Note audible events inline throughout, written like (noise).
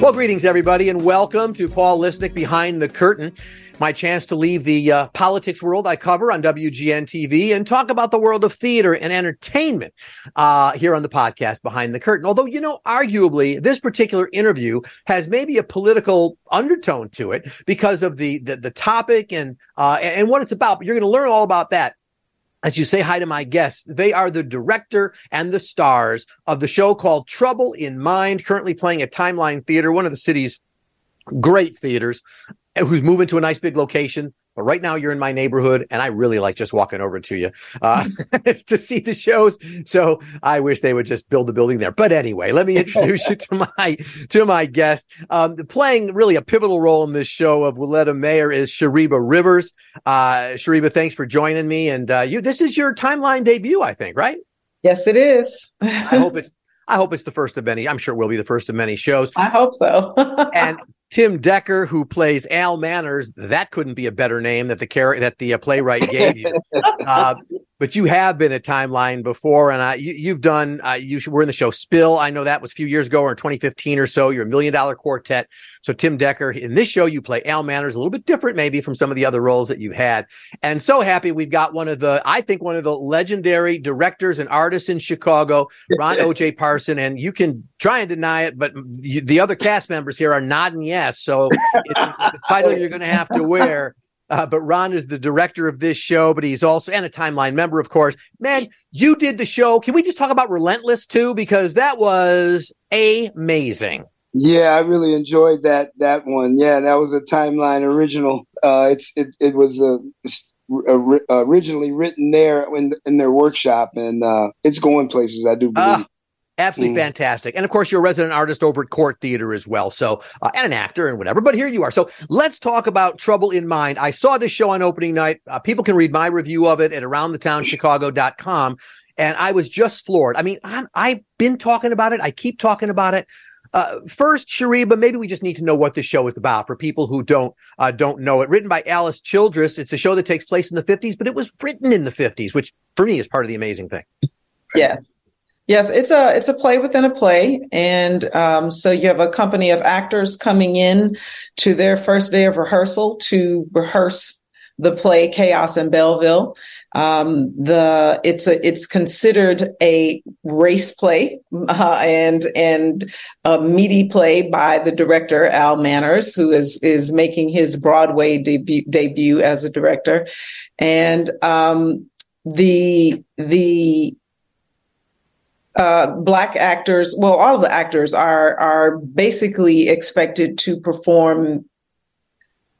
Well, greetings, everybody, and welcome to Paul Lisnek Behind the Curtain. My chance to leave the uh, politics world I cover on WGN TV and talk about the world of theater and entertainment uh, here on the podcast Behind the Curtain. Although, you know, arguably, this particular interview has maybe a political undertone to it because of the the, the topic and uh, and what it's about. But you're going to learn all about that as you say hi to my guests, they are the director and the stars of the show called Trouble in Mind, currently playing at Timeline Theater, one of the city's great theaters, who's moving to a nice big location but right now you're in my neighborhood and I really like just walking over to you, uh, (laughs) to see the shows. So I wish they would just build the building there. But anyway, let me introduce you to my, to my guest. Um, playing really a pivotal role in this show of Wiletta Mayer is Shariba Rivers. Uh, Shariba, thanks for joining me. And, uh, you, this is your timeline debut, I think, right? Yes, it is. I hope it's I hope it's the first of many. I'm sure it will be the first of many shows. I hope so. (laughs) and Tim Decker, who plays Al Manners, that couldn't be a better name that the car- that the uh, playwright gave you. (laughs) Uh, but you have been a Timeline before, and uh, you, have done. Uh, you were in the show Spill. I know that was a few years ago, or in 2015 or so. You're a Million Dollar Quartet. So Tim Decker in this show, you play Al Manners, a little bit different maybe from some of the other roles that you've had. And so happy we've got one of the, I think, one of the legendary directors and artists in Chicago, Ron O.J. Parson. And you can try and deny it, but you, the other cast members here are nodding yes. So it's the title you're going to have to wear. Uh, but Ron is the director of this show, but he's also and a timeline member, of course. Man, you did the show. Can we just talk about Relentless too? Because that was amazing. Yeah, I really enjoyed that that one. Yeah, that was a timeline original. Uh, it's it it was a. originally written there in, in their workshop, and uh, it's going places. I do believe. Absolutely mm. fantastic. And of course, you're a resident artist over at Court Theater as well. So, uh, and an actor and whatever, but here you are. So let's talk about Trouble in Mind. I saw this show on opening night. Uh, people can read my review of it at aroundthetownchicago.com. And I was just floored. I mean, i have been talking about it. I keep talking about it. Uh, first, Shariba, maybe we just need to know what this show is about for people who don't uh, don't know it. Written by Alice Childress, it's a show that takes place in the 50s, but it was written in the 50s, which for me is part of the amazing thing. Yes, Yes, it's a it's a play within a play, and um, so you have a company of actors coming in to their first day of rehearsal to rehearse the play Chaos in Belleville. Um, the it's a it's considered a race play uh, and and a meaty play by the director Al Manners, who is is making his Broadway debut debut as a director, and um, the the uh, black actors, well, all of the actors are are basically expected to perform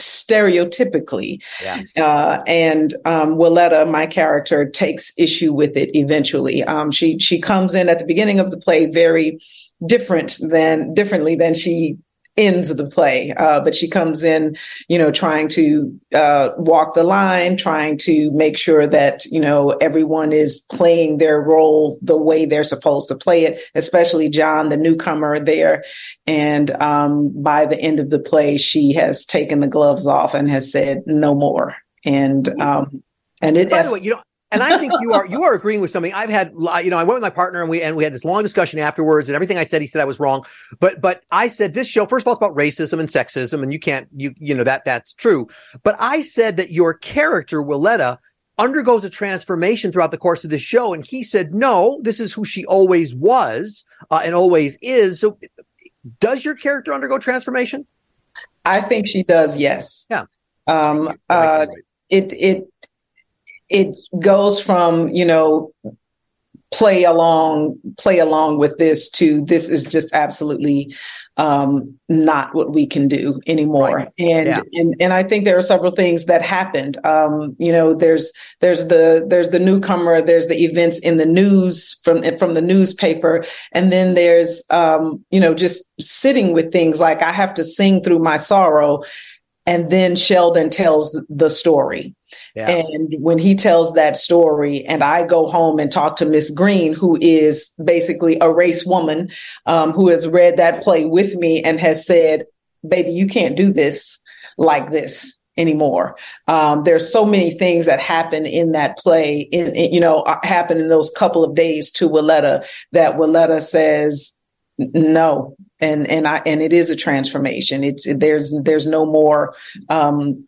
stereotypically. Yeah. Uh, and um, Wiletta, my character, takes issue with it eventually. Um, she she comes in at the beginning of the play very different than differently than she ends of the play. Uh, but she comes in, you know, trying to uh, walk the line, trying to make sure that, you know, everyone is playing their role the way they're supposed to play it, especially John, the newcomer there. And um, by the end of the play, she has taken the gloves off and has said no more. And um, and it. By the way, you know, and I think you are you are agreeing with something. I've had you know I went with my partner and we and we had this long discussion afterwards and everything I said he said I was wrong. But but I said this show first of all it's about racism and sexism and you can't you you know that that's true. But I said that your character Wiletta undergoes a transformation throughout the course of the show and he said no this is who she always was uh, and always is. So does your character undergo transformation? I think she does. Yes. Yeah. Um. Uh. It it it goes from you know play along play along with this to this is just absolutely um, not what we can do anymore right. and, yeah. and and i think there are several things that happened um, you know there's there's the there's the newcomer there's the events in the news from from the newspaper and then there's um, you know just sitting with things like i have to sing through my sorrow and then sheldon tells the story yeah. And when he tells that story, and I go home and talk to Miss Green, who is basically a race woman um, who has read that play with me and has said, Baby, you can't do this like this anymore. Um, there's so many things that happen in that play, in, in, you know, uh, happen in those couple of days to Wiletta that Wiletta says, no, and and I and it is a transformation. It's there's there's no more um,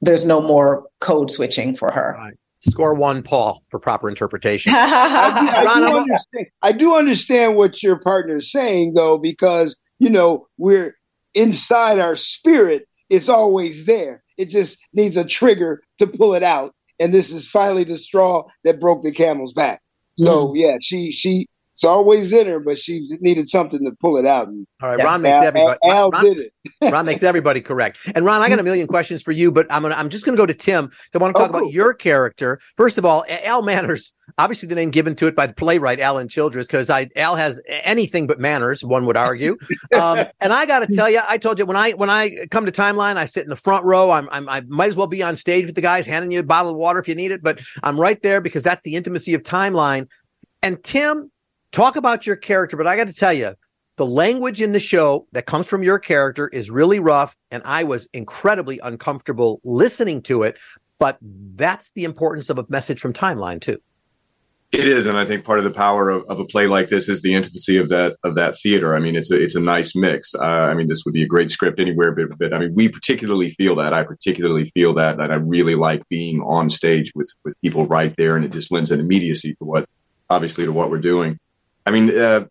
there's no more code switching for her. Right. Score one, Paul, for proper interpretation. I, (laughs) I, I, do understand, I do understand what your partner is saying, though, because you know we're inside our spirit. It's always there. It just needs a trigger to pull it out, and this is finally the straw that broke the camel's back. So mm. yeah, she she it's always in her, but she needed something to pull it out. All right, yeah. Ron makes Al, everybody. Al, Ron, did it. (laughs) Ron makes everybody correct. And Ron, I got a million questions for you, but I'm gonna I'm just gonna go to Tim. So I want to talk oh, cool. about your character. First of all, Al Manners, obviously the name given to it by the playwright Alan Childress, because I Al has anything but manners, one would argue. Um, (laughs) and I got to tell you, I told you when I when I come to Timeline, I sit in the front row. I'm, I'm I might as well be on stage with the guys, handing you a bottle of water if you need it, but I'm right there because that's the intimacy of Timeline. And Tim, talk about your character, but I got to tell you, the language in the show that comes from your character is really rough, and I was incredibly uncomfortable listening to it. But that's the importance of a message from Timeline too. It is, and I think part of the power of, of, a play like this is the intimacy of that of that theater. I mean, it's a it's a nice mix. Uh, I mean, this would be a great script anywhere, but, but I mean, we particularly feel that. I particularly feel that that I really like being on stage with with people right there, and it just lends an immediacy to what, obviously, to what we're doing. I mean, uh,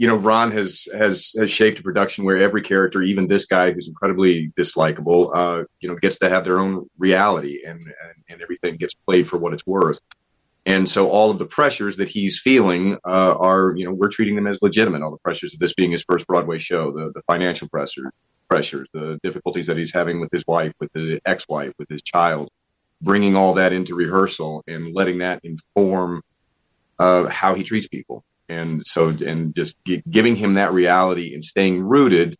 you know, Ron has has has shaped a production where every character, even this guy who's incredibly dislikable, uh, you know, gets to have their own reality, and, and, and everything gets played for what it's worth. And so, all of the pressures that he's feeling uh, are, you know, we're treating them as legitimate. All the pressures of this being his first Broadway show, the the financial pressure, pressures, the difficulties that he's having with his wife, with the ex-wife, with his child, bringing all that into rehearsal and letting that inform uh, how he treats people and so and just g- giving him that reality and staying rooted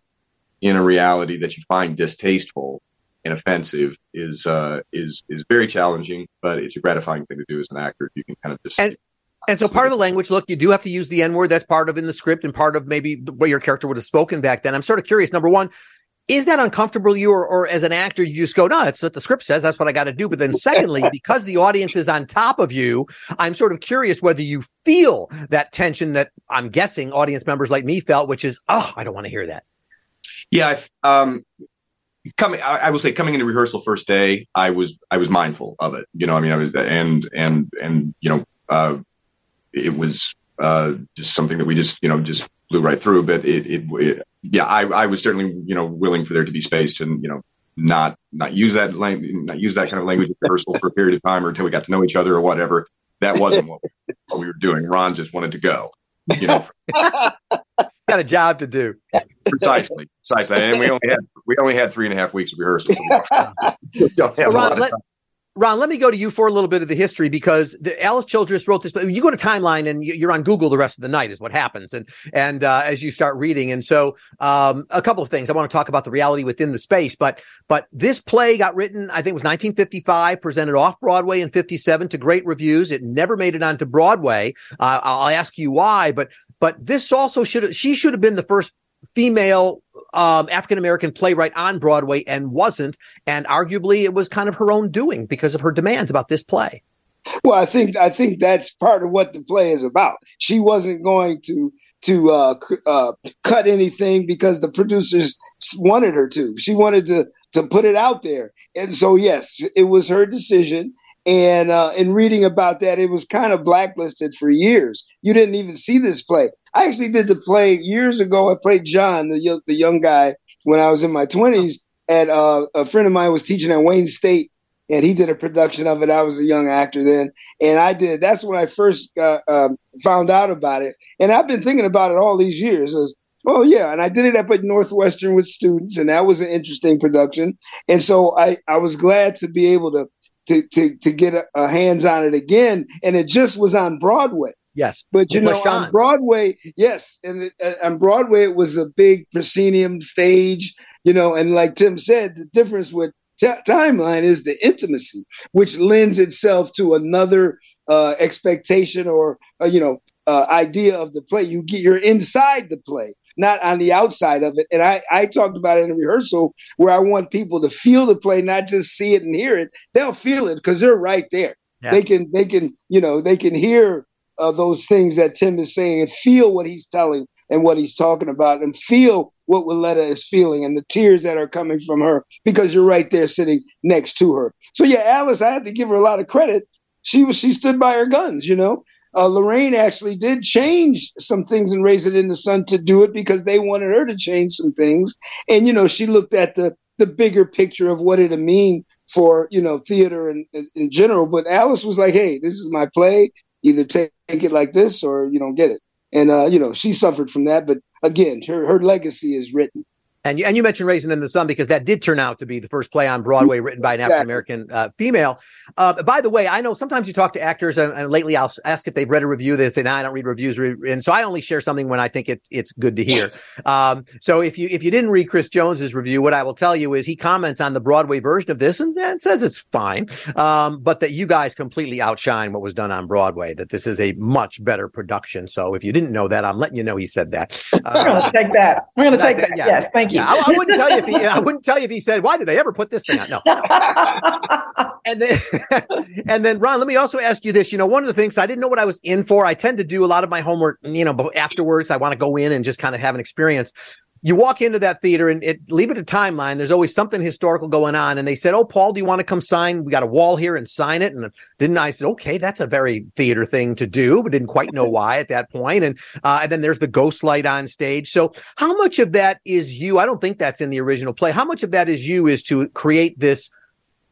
in a reality that you find distasteful and offensive is uh, is is very challenging, but it's a gratifying thing to do as an actor if you can kind of just. And- and so part of the language, look, you do have to use the N word. That's part of in the script and part of maybe way your character would have spoken back then. I'm sort of curious. Number one, is that uncomfortable you or, or as an actor you just go no that's what the script says. That's what i got to do. But then secondly (laughs) because the audience is on top of you i'm sort of curious whether you feel that tension that i'm guessing audience members like me felt which is oh i don't want to hear that. Yeah um coming I, I will say coming into rehearsal first day i was i was mindful of it you know i mean i was and and and you know uh it was uh just something that we just you know just blew right through but it, it, it yeah, I, I was certainly you know willing for there to be space to you know not not use that language, not use that kind of language rehearsal for a period of time or until we got to know each other or whatever. That wasn't what, we were doing. Ron just wanted to go. You know, (laughs) got a job to do. Precisely, precisely. And we only had we only had three and a half weeks of rehearsal. So (laughs) don't have Ron, let, Ron, let me go to you for a little bit of the history because the, Alice Childress wrote this. But you go to timeline and you're on Google the rest of the night is what happens, and and uh, as you start reading, and so um, a couple of things I want to talk about the reality within the space. But but this play got written, I think it was 1955, presented off Broadway in 57 to great reviews. It never made it onto Broadway. Uh, I'll ask you why, but but this also should she should have been the first female um, African American playwright on Broadway and wasn't. And arguably it was kind of her own doing because of her demands about this play. Well, I think I think that's part of what the play is about. She wasn't going to to uh, uh, cut anything because the producers wanted her to. She wanted to to put it out there, and so yes, it was her decision. And uh, in reading about that, it was kind of blacklisted for years. You didn't even see this play. I actually did the play years ago. I played John, the the young guy, when I was in my twenties. And uh, a friend of mine was teaching at Wayne State, and he did a production of it. I was a young actor then, and I did. That's when I first uh, um, found out about it, and I've been thinking about it all these years. As, oh yeah, and I did it up at Northwestern with students, and that was an interesting production. And so I I was glad to be able to to to, to get a, a hands on it again, and it just was on Broadway. Yes, but you know, on Broadway, yes, and it, uh, on Broadway it was a big proscenium stage, you know, and like Tim said, the difference with t- Timeline is the intimacy, which lends itself to another uh, expectation or uh, you know uh, idea of the play. You get you're inside the play, not on the outside of it. And I I talked about it in rehearsal where I want people to feel the play, not just see it and hear it. They'll feel it because they're right there. Yeah. They can they can you know they can hear uh, those things that Tim is saying and feel what he's telling and what he's talking about and feel what Wiletta is feeling and the tears that are coming from her because you're right there sitting next to her. So yeah, Alice, I had to give her a lot of credit. She was she stood by her guns, you know. Uh, Lorraine actually did change some things and Raisin in the Sun to do it because they wanted her to change some things. And you know, she looked at the the bigger picture of what it'd mean for you know theater in, in, in general. But Alice was like, "Hey, this is my play. Either take, take it like this or you don't get it." And uh, you know, she suffered from that. But again, her her legacy is written. And you, and you mentioned Raisin in the Sun because that did turn out to be the first play on Broadway written by an African American uh, female. Uh, by the way, I know sometimes you talk to actors, and, and, lately I'll ask if they've read a review. They say, "No, nah, I don't read reviews," and so I only share something when I think it's it's good to hear. Um, so if you if you didn't read Chris Jones's review, what I will tell you is he comments on the Broadway version of this and, and says it's fine, um, but that you guys completely outshine what was done on Broadway. That this is a much better production. So if you didn't know that, I'm letting you know he said that. Uh, We're going to take that. We're going to take that. that. Yeah. Yes, thank you. Yeah, I, I wouldn't tell you if he, I wouldn't tell you if he said, "Why did they ever put this thing out?" No. (laughs) and then, (laughs) and then, Ron, let me also ask you this. You know, one of the things I didn't know what I was in for. I tend to do a lot of my homework. You know, afterwards, I want to go in and just kind of have an experience you walk into that theater and it, leave it a timeline. There's always something historical going on. And they said, Oh, Paul, do you want to come sign? We got a wall here and sign it. And didn't I said, okay, that's a very theater thing to do, but didn't quite know (laughs) why at that point. And, uh, and then there's the ghost light on stage. So how much of that is you? I don't think that's in the original play. How much of that is you is to create this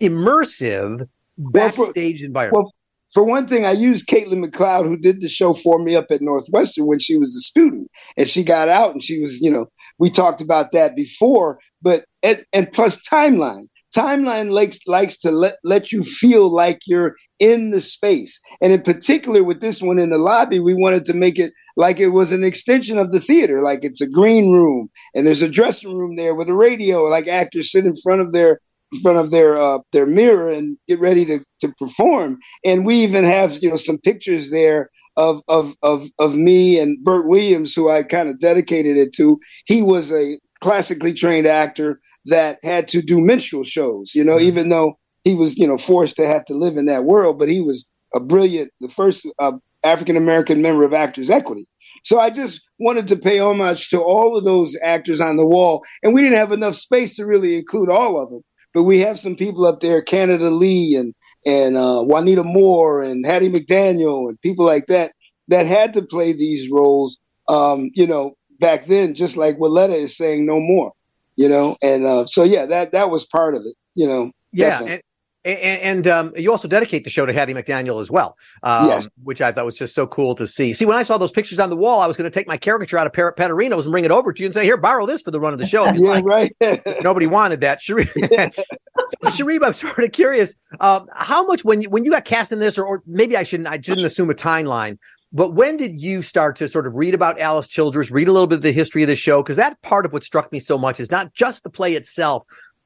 immersive backstage well, for, environment? Well, for one thing, I used Caitlin McLeod, who did the show for me up at Northwestern when she was a student, and she got out and she was, you know, we talked about that before, but and, and plus timeline. Timeline likes likes to let let you feel like you're in the space, and in particular with this one in the lobby, we wanted to make it like it was an extension of the theater, like it's a green room, and there's a dressing room there with a radio, like actors sit in front of their in front of their uh, their mirror and get ready to, to perform. And we even have you know some pictures there of of of of me and Bert Williams, who I kind of dedicated it to. He was a classically trained actor that had to do minstrel shows, you know, mm-hmm. even though he was, you know, forced to have to live in that world, but he was a brilliant, the first uh, African American member of Actors Equity. So I just wanted to pay homage to all of those actors on the wall, and we didn't have enough space to really include all of them. But we have some people up there, Canada Lee and and uh, Juanita Moore and Hattie McDaniel and people like that that had to play these roles. Um, you know, back then, just like Wiletta is saying, no more. You know, and uh, so yeah, that that was part of it. You know, yeah, and, and, um, you also dedicate the show to Hattie McDaniel as well, um, yes. which I thought was just so cool to see. See, when I saw those pictures on the wall, I was going to take my caricature out of Parrot Petterino's and bring it over to you and say, "Here, borrow this for the run of the show." yeah, right. (laughs) Nobody wanted that. Sharif, (laughs) Sharif I'm sort of curious. Um, how much when you when you got cast in this, or, or maybe I shouldn't I shouldn't assume a timeline. But when did you start to sort of read about Alice Childress, read a little bit of the history of the show? Because that part of what struck me so much is not just the play itself,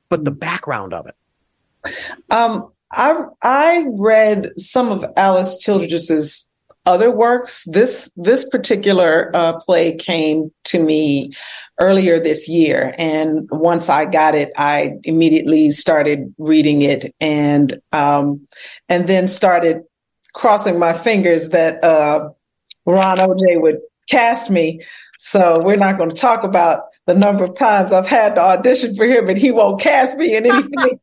but the background of it. Um, I I read some of Alice Childress's other works. This this particular uh, play came to me earlier this year, and once I got it, I immediately started reading it, and um, and then started crossing my fingers that uh, Ron OJ would cast me. So we're not going to talk about the number of times I've had to audition for him, and he won't cast me in (laughs) anything.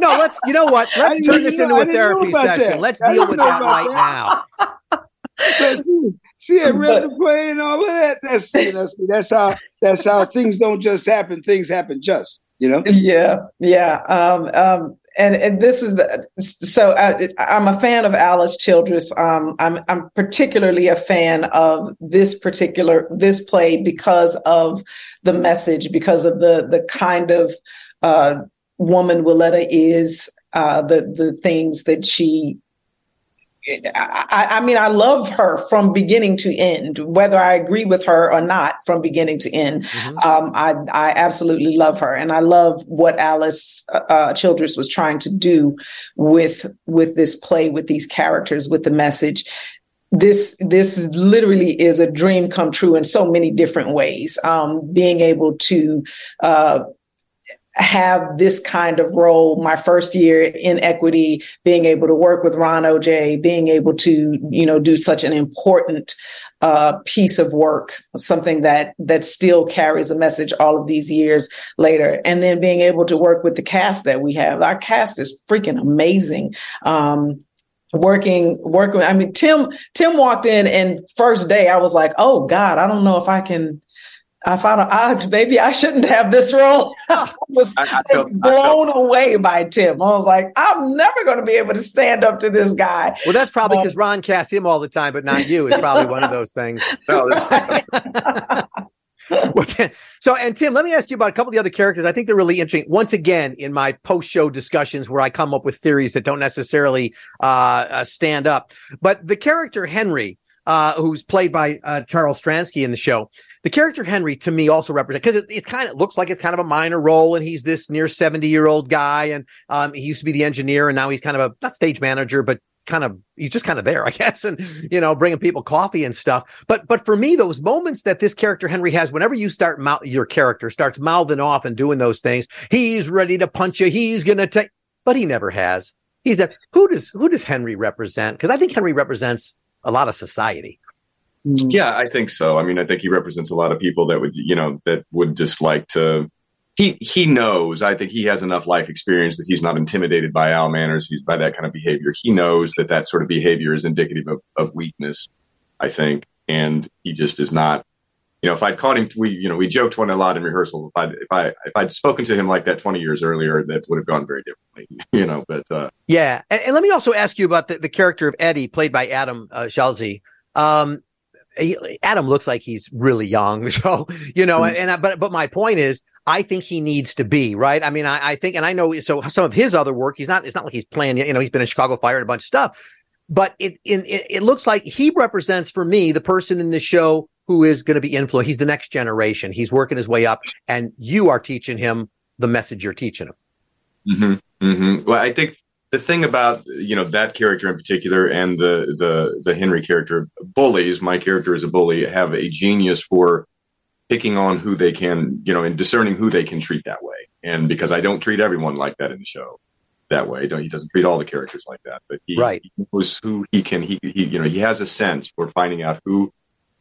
No, let's. You know what? Let's turn this into a therapy session. That. Let's deal with that right that. now. (laughs) she, she had read the play and all of that. That's you know, that's how that's how things don't just happen. Things happen just. You know. Yeah, yeah. Um, um, and, and this is the, so I, am a fan of Alice Childress. Um, I'm I'm particularly a fan of this particular this play because of the message, because of the the kind of uh, woman Wiletta is, uh, the the things that she I, I, mean, I love her from beginning to end, whether I agree with her or not from beginning to end. Mm-hmm. Um, I, I absolutely love her. And I love what Alice uh, Childress was trying to do with, with this play, with these characters, with the message. This, this literally is a dream come true in so many different ways. Um, being able to, uh, have this kind of role my first year in equity being able to work with ron oj being able to you know do such an important uh, piece of work something that that still carries a message all of these years later. And then being able to work with the cast that we have. Our cast is freaking amazing. Um, working working i mean tim tim walked in and first day i was like oh god i don't know if i can I found out maybe I shouldn't have this role. (laughs) I was I, I felt, blown felt, away by Tim. I was like, I'm never going to be able to stand up to this guy. Well, that's probably because um, Ron casts him all the time, but not you. It's probably one of those things. (laughs) No, (laughs) so, and Tim, let me ask you about a couple of the other characters. I think they're really interesting. Once again, in my post-show discussions, where I come up with theories that don't necessarily uh, uh, stand up, but the character Henry, uh, who's played by uh, Charles Stransky in the show. The character Henry to me also represents because it, it's kind of looks like it's kind of a minor role, and he's this near seventy year old guy, and um, he used to be the engineer, and now he's kind of a not stage manager, but kind of he's just kind of there, (laughs) I guess, and you know, bringing people coffee and stuff. But but for me, those moments that this character Henry has, whenever you start your character starts mouthing off and doing those things, he's ready to punch you. He's gonna take, but he never has. He's there. Who does who does Henry represent? Because I think Henry represents a lot of society. Mm. Yeah, I think so. I mean, I think he represents a lot of people that would, you know, that would just like to. He he knows. I think he has enough life experience that he's not intimidated by Al Manners. He's by that kind of behavior. He knows that that sort of behavior is indicative of, of weakness. I think, and he just is not. You know, if I'd caught him, we you know we joked one a lot in rehearsal. If I if I if I'd spoken to him like that twenty years earlier, that would have gone very differently. (laughs) You know, but uh, yeah. And, and, let me also ask you about the, the character of Eddie, played by Adam uh, Schalze. Um, Adam looks like he's really young. (laughs) So, you know, mm-hmm. and, I, but, but my point is, I think he needs to be right. I mean, I, I, think, and I know, so some of his other work, he's not, it's not like he's playing, you know, he's been in Chicago Fire and a bunch of stuff, but it, it, it looks like he represents for me the person in the show who is going to be influenced. He's the next generation. He's working his way up and you are teaching him the message you're teaching him. Mm-hmm, mm-hmm. Well, I think the thing about you know that character in particular and the the the Henry character, bullies. My character is a bully. Have a genius for picking on who they can, you know, and discerning who they can treat that way. And because I don't treat everyone like that in the show that way, don't he doesn't treat all the characters like that. But he, right. he knows who he can. He, he you know he has a sense for finding out who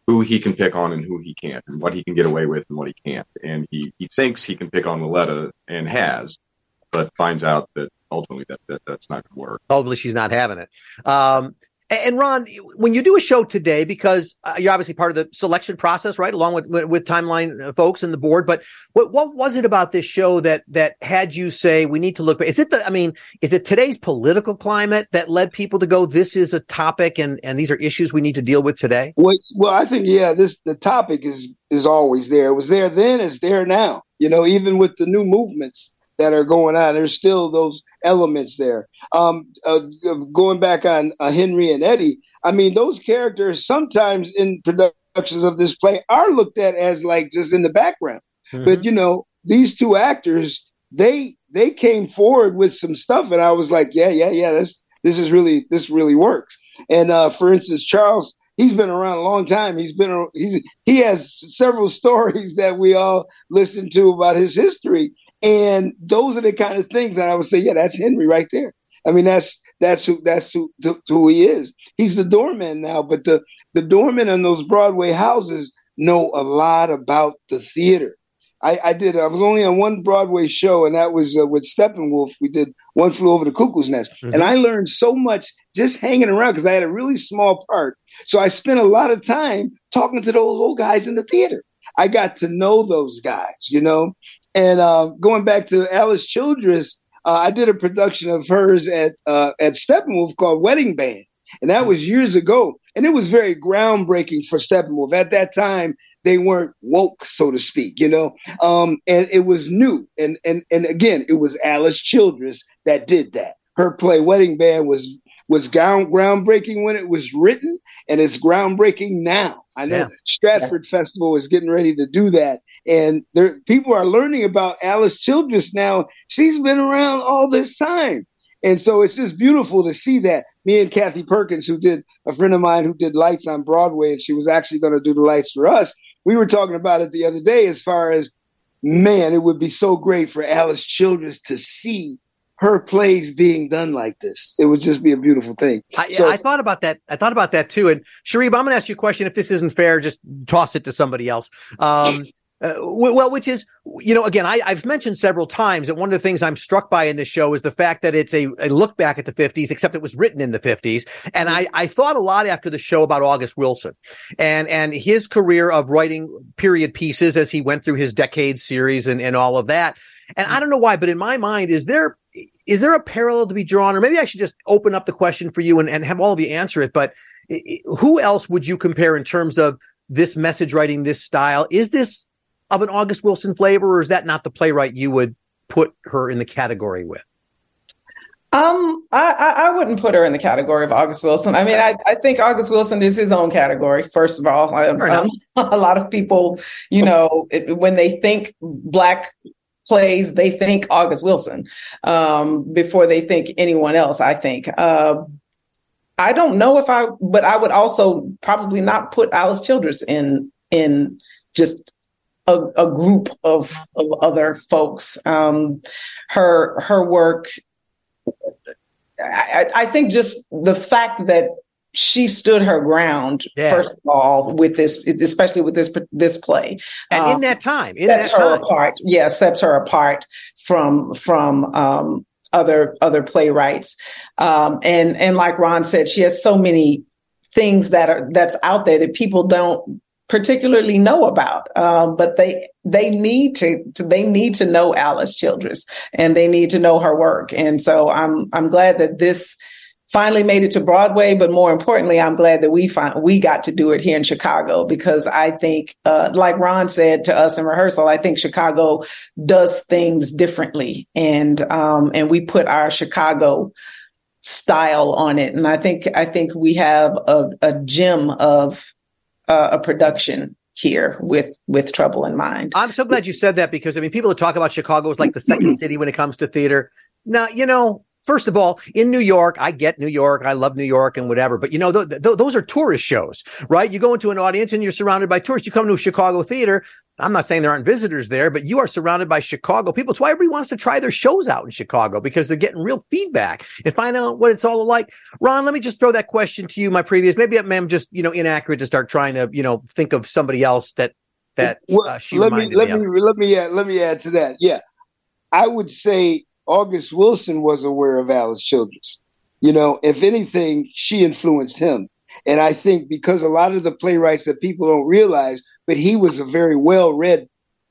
who he can pick on and who he can't, and what he can get away with and what he can't. And he he thinks he can pick on Wiletta and has, but finds out that ultimately that, that that's not going to work. Ultimately, she's not having it. Um, and Ron, when you do a show today, because uh, you're obviously part of the selection process, right, along with with, with Timeline uh, folks and the board. But what what was it about this show that that had you say we need to look? Is it the? I mean, is it today's political climate that led people to go? This is a topic, and and these are issues we need to deal with today. Well, well, I think yeah, this the topic is is always there. It was there then, it's there now. You know, even with the new movements that are going on. There's still those elements there. Um, uh, going back on uh, Henry and Eddie, I mean, those characters sometimes in productions of this play are looked at as like just in the background. Mm-hmm. But you know, these two actors, they they came forward with some stuff, and I was like, yeah, yeah, yeah, this this is really this really works. And uh, for instance, Charles he's been around a long time. He's been he's he has several (laughs) stories that we all listen to about his history, and those are the kind of things that I would say, yeah, that's Henry right there. I mean, that's that's who that's who, who he is. He's the doorman now, but the the doorman in those Broadway houses know a lot about the theater. I, I did. I was only on one Broadway show, and that was uh, with Steppenwolf. We did One Flew Over the Cuckoo's Nest, mm-hmm. and I learned so much just hanging around because I had a really small part. So I spent a lot of time talking to those old guys in the theater. I got to know those guys, you know, and uh, going back to Alice Childress, uh, I did a production of hers at uh, at Steppenwolf called Wedding Band, and that was years ago. And it was very groundbreaking for Steppenwolf. At that time, they weren't woke, so to speak, you know. Um, and it was new. And and and again, it was Alice Childress that did that. Her play Wedding Band was was ground, groundbreaking when it was written, and it's groundbreaking now. I know yeah. Stratford yeah. Festival is getting ready to do that, and there people are learning about Alice Childress now. She's been around all this time, and so it's just beautiful to see that. Me and Kathy Perkins, who did a friend of mine who did lights on Broadway, and she was actually going to do the lights for us. We were talking about it the other day, as far as man, it would be so great for Alice Childress to see her plays being done like this. It would just be a beautiful thing. I, so, I thought about that. I thought about that too. And Sharif, I'm going to ask you a question. If this isn't fair, just toss it to somebody else. Um, uh, well, which is, you know, again, I, have mentioned several times that one of the things I'm struck by in this show is the fact that it's a, a, look back at the 50s, except it was written in the 50s. And I, I thought a lot after the show about August Wilson and, and his career of writing period pieces as he went through his decade series and, and all of that. And I don't know why, but in my mind, is there, is there a parallel to be drawn? Or maybe I should just open up the question for you and, and have all of you answer it. But who else would you compare in terms of this message writing, this style? Is this, of an August Wilson flavor, or is that not the playwright you would put her in the category with? Um, I, I wouldn't put her in the category of August Wilson. I mean, I, I think August Wilson is his own category. First of all, I, um, (laughs) a lot of people, you know, it, when they think black plays, they think August Wilson um, before they think anyone else. I think. Uh, I don't know if I, but I would also probably not put Alice Childress in in just a, a group of, of other folks. Um, her her work, I, I, think, just the fact that she stood her ground yeah. first of all with this, especially with this this play, and um, in that time, in sets that her time. apart. Yeah, sets her apart from from um, other other playwrights. Um, and and like Ron said, she has so many things that are that's out there that people don't particularly know about. Um, but they they need to, to, they need to know Alice Childress and they need to know her work. And so I'm I'm glad that this finally made it to Broadway. But more importantly, I'm glad that we find we got to do it here in Chicago because I think, uh, like Ron said to us in rehearsal, I think Chicago does things differently, and um, and we put our Chicago style on it. And I think I think we have a, a gem of uh, a production here with with trouble in mind. I'm so glad you said that because I mean people talk about Chicago as like the second (clears throat) city when it comes to theater. Now, you know, First of all, in New York, I get New York. I love New York and whatever, but you know, th- th- those are tourist shows, right? You go into an audience and you're surrounded by tourists. You come to a Chicago theater. I'm not saying there aren't visitors there, but you are surrounded by Chicago people. It's why everybody wants to try their shows out in Chicago because they're getting real feedback and find out what it's all like. Ron, let me just throw that question to you. My previous, maybe I'm just, you know, inaccurate to start trying to, you know, think of somebody else that, that uh, she let me, let me, me let me add, let me add to that. Yeah. I would say August Wilson was aware of Alice Childress. You know, if anything, she influenced him. And I think because a lot of the playwrights that people don't realize, but he was a very well read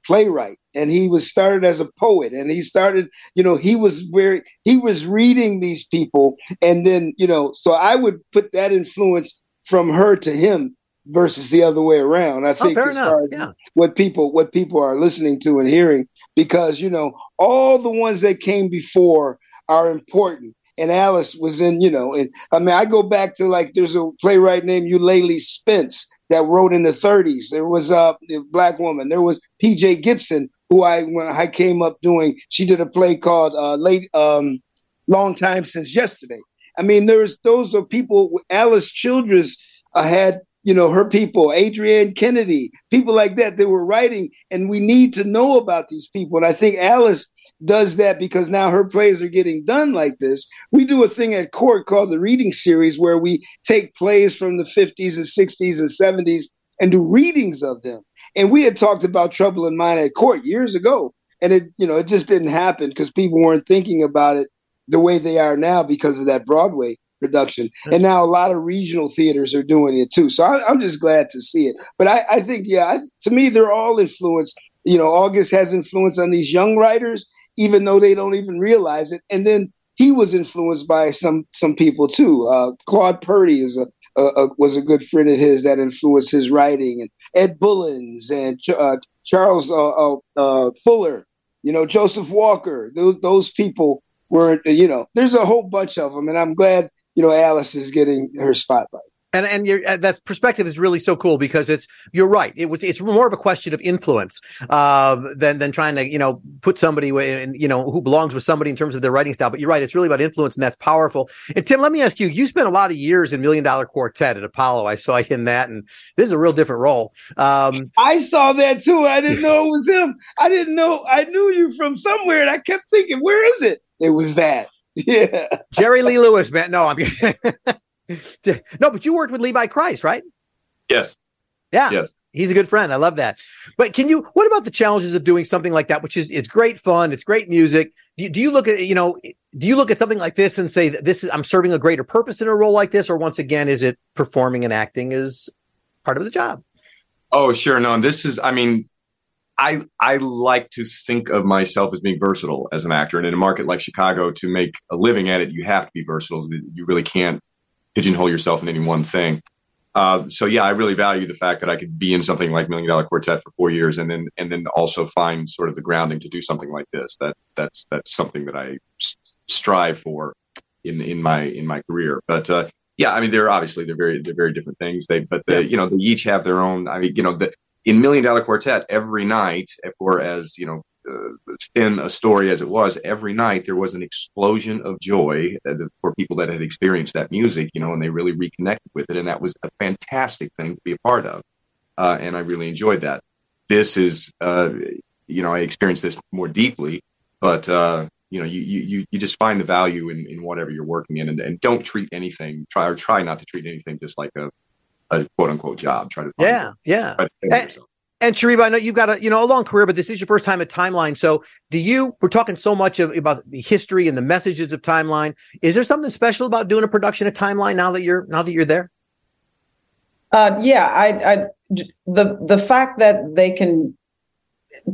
playwright and he was started as a poet and he started you know he was very he was reading these people and then you know so i would put that influence from her to him versus the other way around. I oh, think oh, as far as yeah. what people what people are listening to and hearing, because you know all the ones that came before are important. And Alice was in, you know, and I mean, I go back to like there's a playwright named Eulalie Spence that wrote in the 30s. There was a black woman. There was P.J. Gibson, who I when I came up doing, she did a play called uh, "Late um, Long Time Since Yesterday." I mean, there's those are people. Alice Childress uh, had you know, her people, Adrienne Kennedy, people like that, they were writing, and we need to know about these people. And I think Alice does that because now her plays are getting done like this. We do a thing at court called the reading series where we take plays from the 50s and 60s and 70s and do readings of them. And we had talked about Trouble in Mind at court years ago. And it, you know, it just didn't happen because people weren't thinking about it the way they are now because of that Broadway production. And now a lot of regional theaters are doing it too. So I, am just glad to see it. But I, I think, yeah, I, to me, they're all influenced. You know, August has influence on these young writers, even though they don't even realize it. And then he was influenced by some some people too. Uh, Claude Purdy is a, a, a, was a good friend of his that influenced his writing, and Ed Bullins and uh, Charles uh, uh, uh, Fuller. You know, Joseph Walker. Those, those people were, you know, there's a whole bunch of them, and I'm glad you know, Alice is getting her spotlight. And and your uh, that perspective is really so cool because it's you're right. It was it's more of a question of influence uh, than than trying to you know put somebody in you know who belongs with somebody in terms of their writing style. But you're right. It's really about influence, and that's powerful. And Tim, let me ask you. You spent a lot of years in Million Dollar Quartet at Apollo. I saw you in that, and this is a real different role. Um, I saw that too. I didn't know it was him. I didn't know. I knew you from somewhere, and I kept thinking, where is it? It was that. Yeah. (laughs) Jerry Lee Lewis, man. No, I'm. (laughs) no, but you worked with Levi Kreis, right? Yes. Yeah. Yes. He's a good friend. I love that. But can you, what about the challenges of doing something like that, which is, it's great fun. It's great music. Do you, do you look at, you know, do you look at something like this and say that this is, I'm serving a greater purpose in a role like this? Or once again, is it performing and acting is part of the job? Oh, sure. No, this is, I mean, I I like to think of myself as being versatile as an actor, and in a market like Chicago, to make a living at it, you have to be versatile. You really can't pigeonhole yourself in any one thing. Uh, so yeah, I really value the fact that I could be in something like Million Dollar Quartet for four years, and then and then also find sort of the grounding to do something like this. That that's that's something that I strive for in in my in my career. But uh, yeah, I mean, they're obviously they're very they're very different things. They but they, you know they each have their own. I mean, you know, the, in Million Dollar Quartet every night, or as you know, uh, thin a story as it was, every night there was an explosion of joy uh, for people that had experienced that music, you know, and they really reconnected with it. And that was a fantastic thing to be a part of. Uh, and I really enjoyed that. This is, uh, you know, I experienced this more deeply, but, uh, you know, you, you, you just find the value in, in whatever you're working in and, and don't treat anything, try or try not to treat anything just like a, a quote unquote job. Try to, yeah, yeah. And Shariba, I know you've got a you know a long career, but this is your first time at Timeline. So, do you? We're talking so much of, about the history and the messages of Timeline. Is there something special about doing a production at Timeline now that you're now that you're there? Uh, yeah, I, I the the fact that they can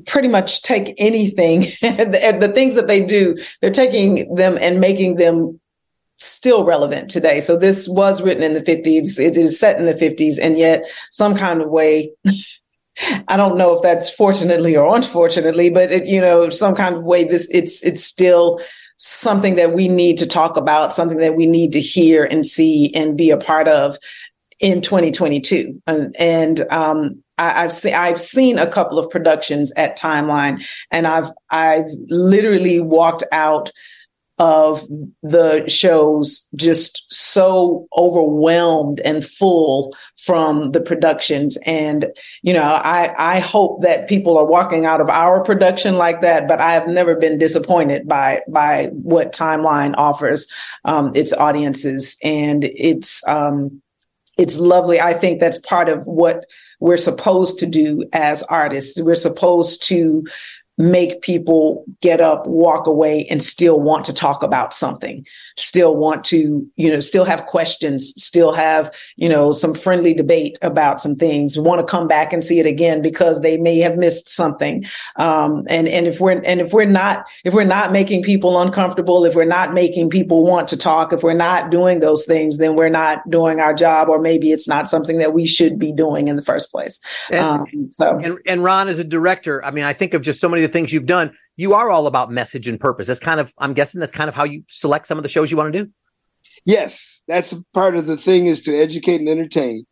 pretty much take anything, (laughs) the, the things that they do, they're taking them and making them still relevant today. So this was written in the 50s. It is set in the 50s, and yet some kind of way (laughs) I don't know if that's fortunately or unfortunately, but it, you know, some kind of way this it's it's still something that we need to talk about, something that we need to hear and see and be a part of in 2022. And, and um, I, have seen I've seen a couple of productions at Timeline, and I've I've literally walked out of the shows just so overwhelmed and full from the productions. And you know i i hope that people are walking out of our production like that but i have never been disappointed by by what timeline offers um, its audiences. And it's um it's lovely. I think that's part of what we're supposed to do as artists. We're supposed to make people get up, walk away, and still want to talk about something, still want to, you know, still have questions, still have, you know, some friendly debate about some things, want to come back and see it again because they may have missed something. Um, and and if we're and if we're not if we're not making people uncomfortable, if we're not making people want to talk, if we're not doing those things, then we're not doing our job, or maybe it's not something that we should be doing in the first place. And, um, so and, and Ron, as a director, I mean, I think of just so many the things you've done, you are all about message and purpose. That's kind of, I'm guessing that's kind of how you select some of the shows you want to do. Yes, that's part of the thing is to educate and entertain.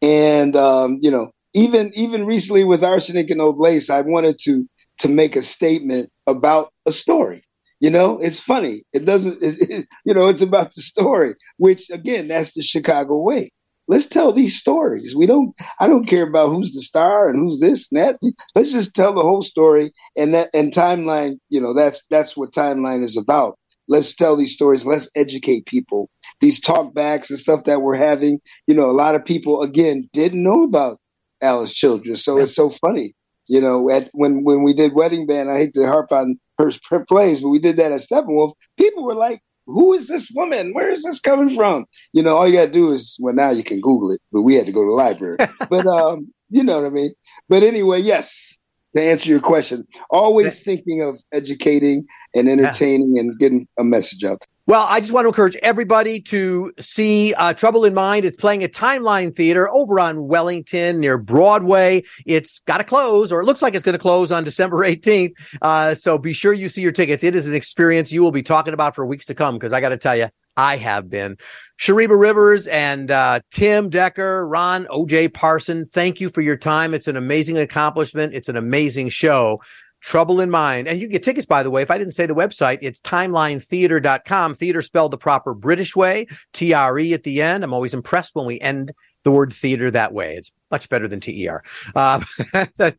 And um, you know, even even recently with arsenic and old lace, I wanted to to make a statement about a story. You know, it's funny. It doesn't. (laughs) It, it, you know, it's about the story, which again, that's the Chicago way let's tell these stories. We don't I don't care about who's the star and who's this and that. Let's just tell the whole story and that and timeline, you know, that's that's what timeline is about. Let's tell these stories, let's educate people. These talkbacks and stuff that we're having, you know, a lot of people again didn't know about Alice Childress. So it's so funny. You know, at, when when we did Wedding Band, I hate to harp on her, her plays, but we did that at Steppenwolf. People were like, who is this woman? Where is this coming from? You know, all you got to do is, well, now you can Google it, but we had to go to the library. (laughs) but, um, you know what I mean? But anyway, yes, to answer your question, always thinking of educating and entertaining yeah. and getting a message out. Well, I just want to encourage everybody to see uh, Trouble in Mind. It's playing at Timeline Theater over on Wellington near Broadway. It's got to close, or it looks like it's going to close on December (laughs) 18th. Uh, so be sure you see your tickets. It is an experience you will be talking about for weeks to come because I got to tell you, I have been. Shariba Rivers and uh, Tim Decker, Ron, OJ Parson, thank you for your time. It's an amazing accomplishment. It's an amazing show. Trouble in Mind. And you can get tickets, by the way. If I didn't say the website, it's timelinetheater.com. Theater spelled the proper British way, T R E at the end. I'm always impressed when we end the word theater that way. It's much better than TER. Uh, (laughs)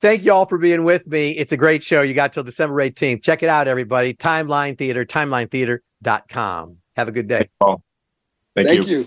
thank you all for being with me. It's a great show. You got till December 18th. Check it out, everybody. Timeline Theater, timelinetheater.com. Have a good day. Thank, Thank you.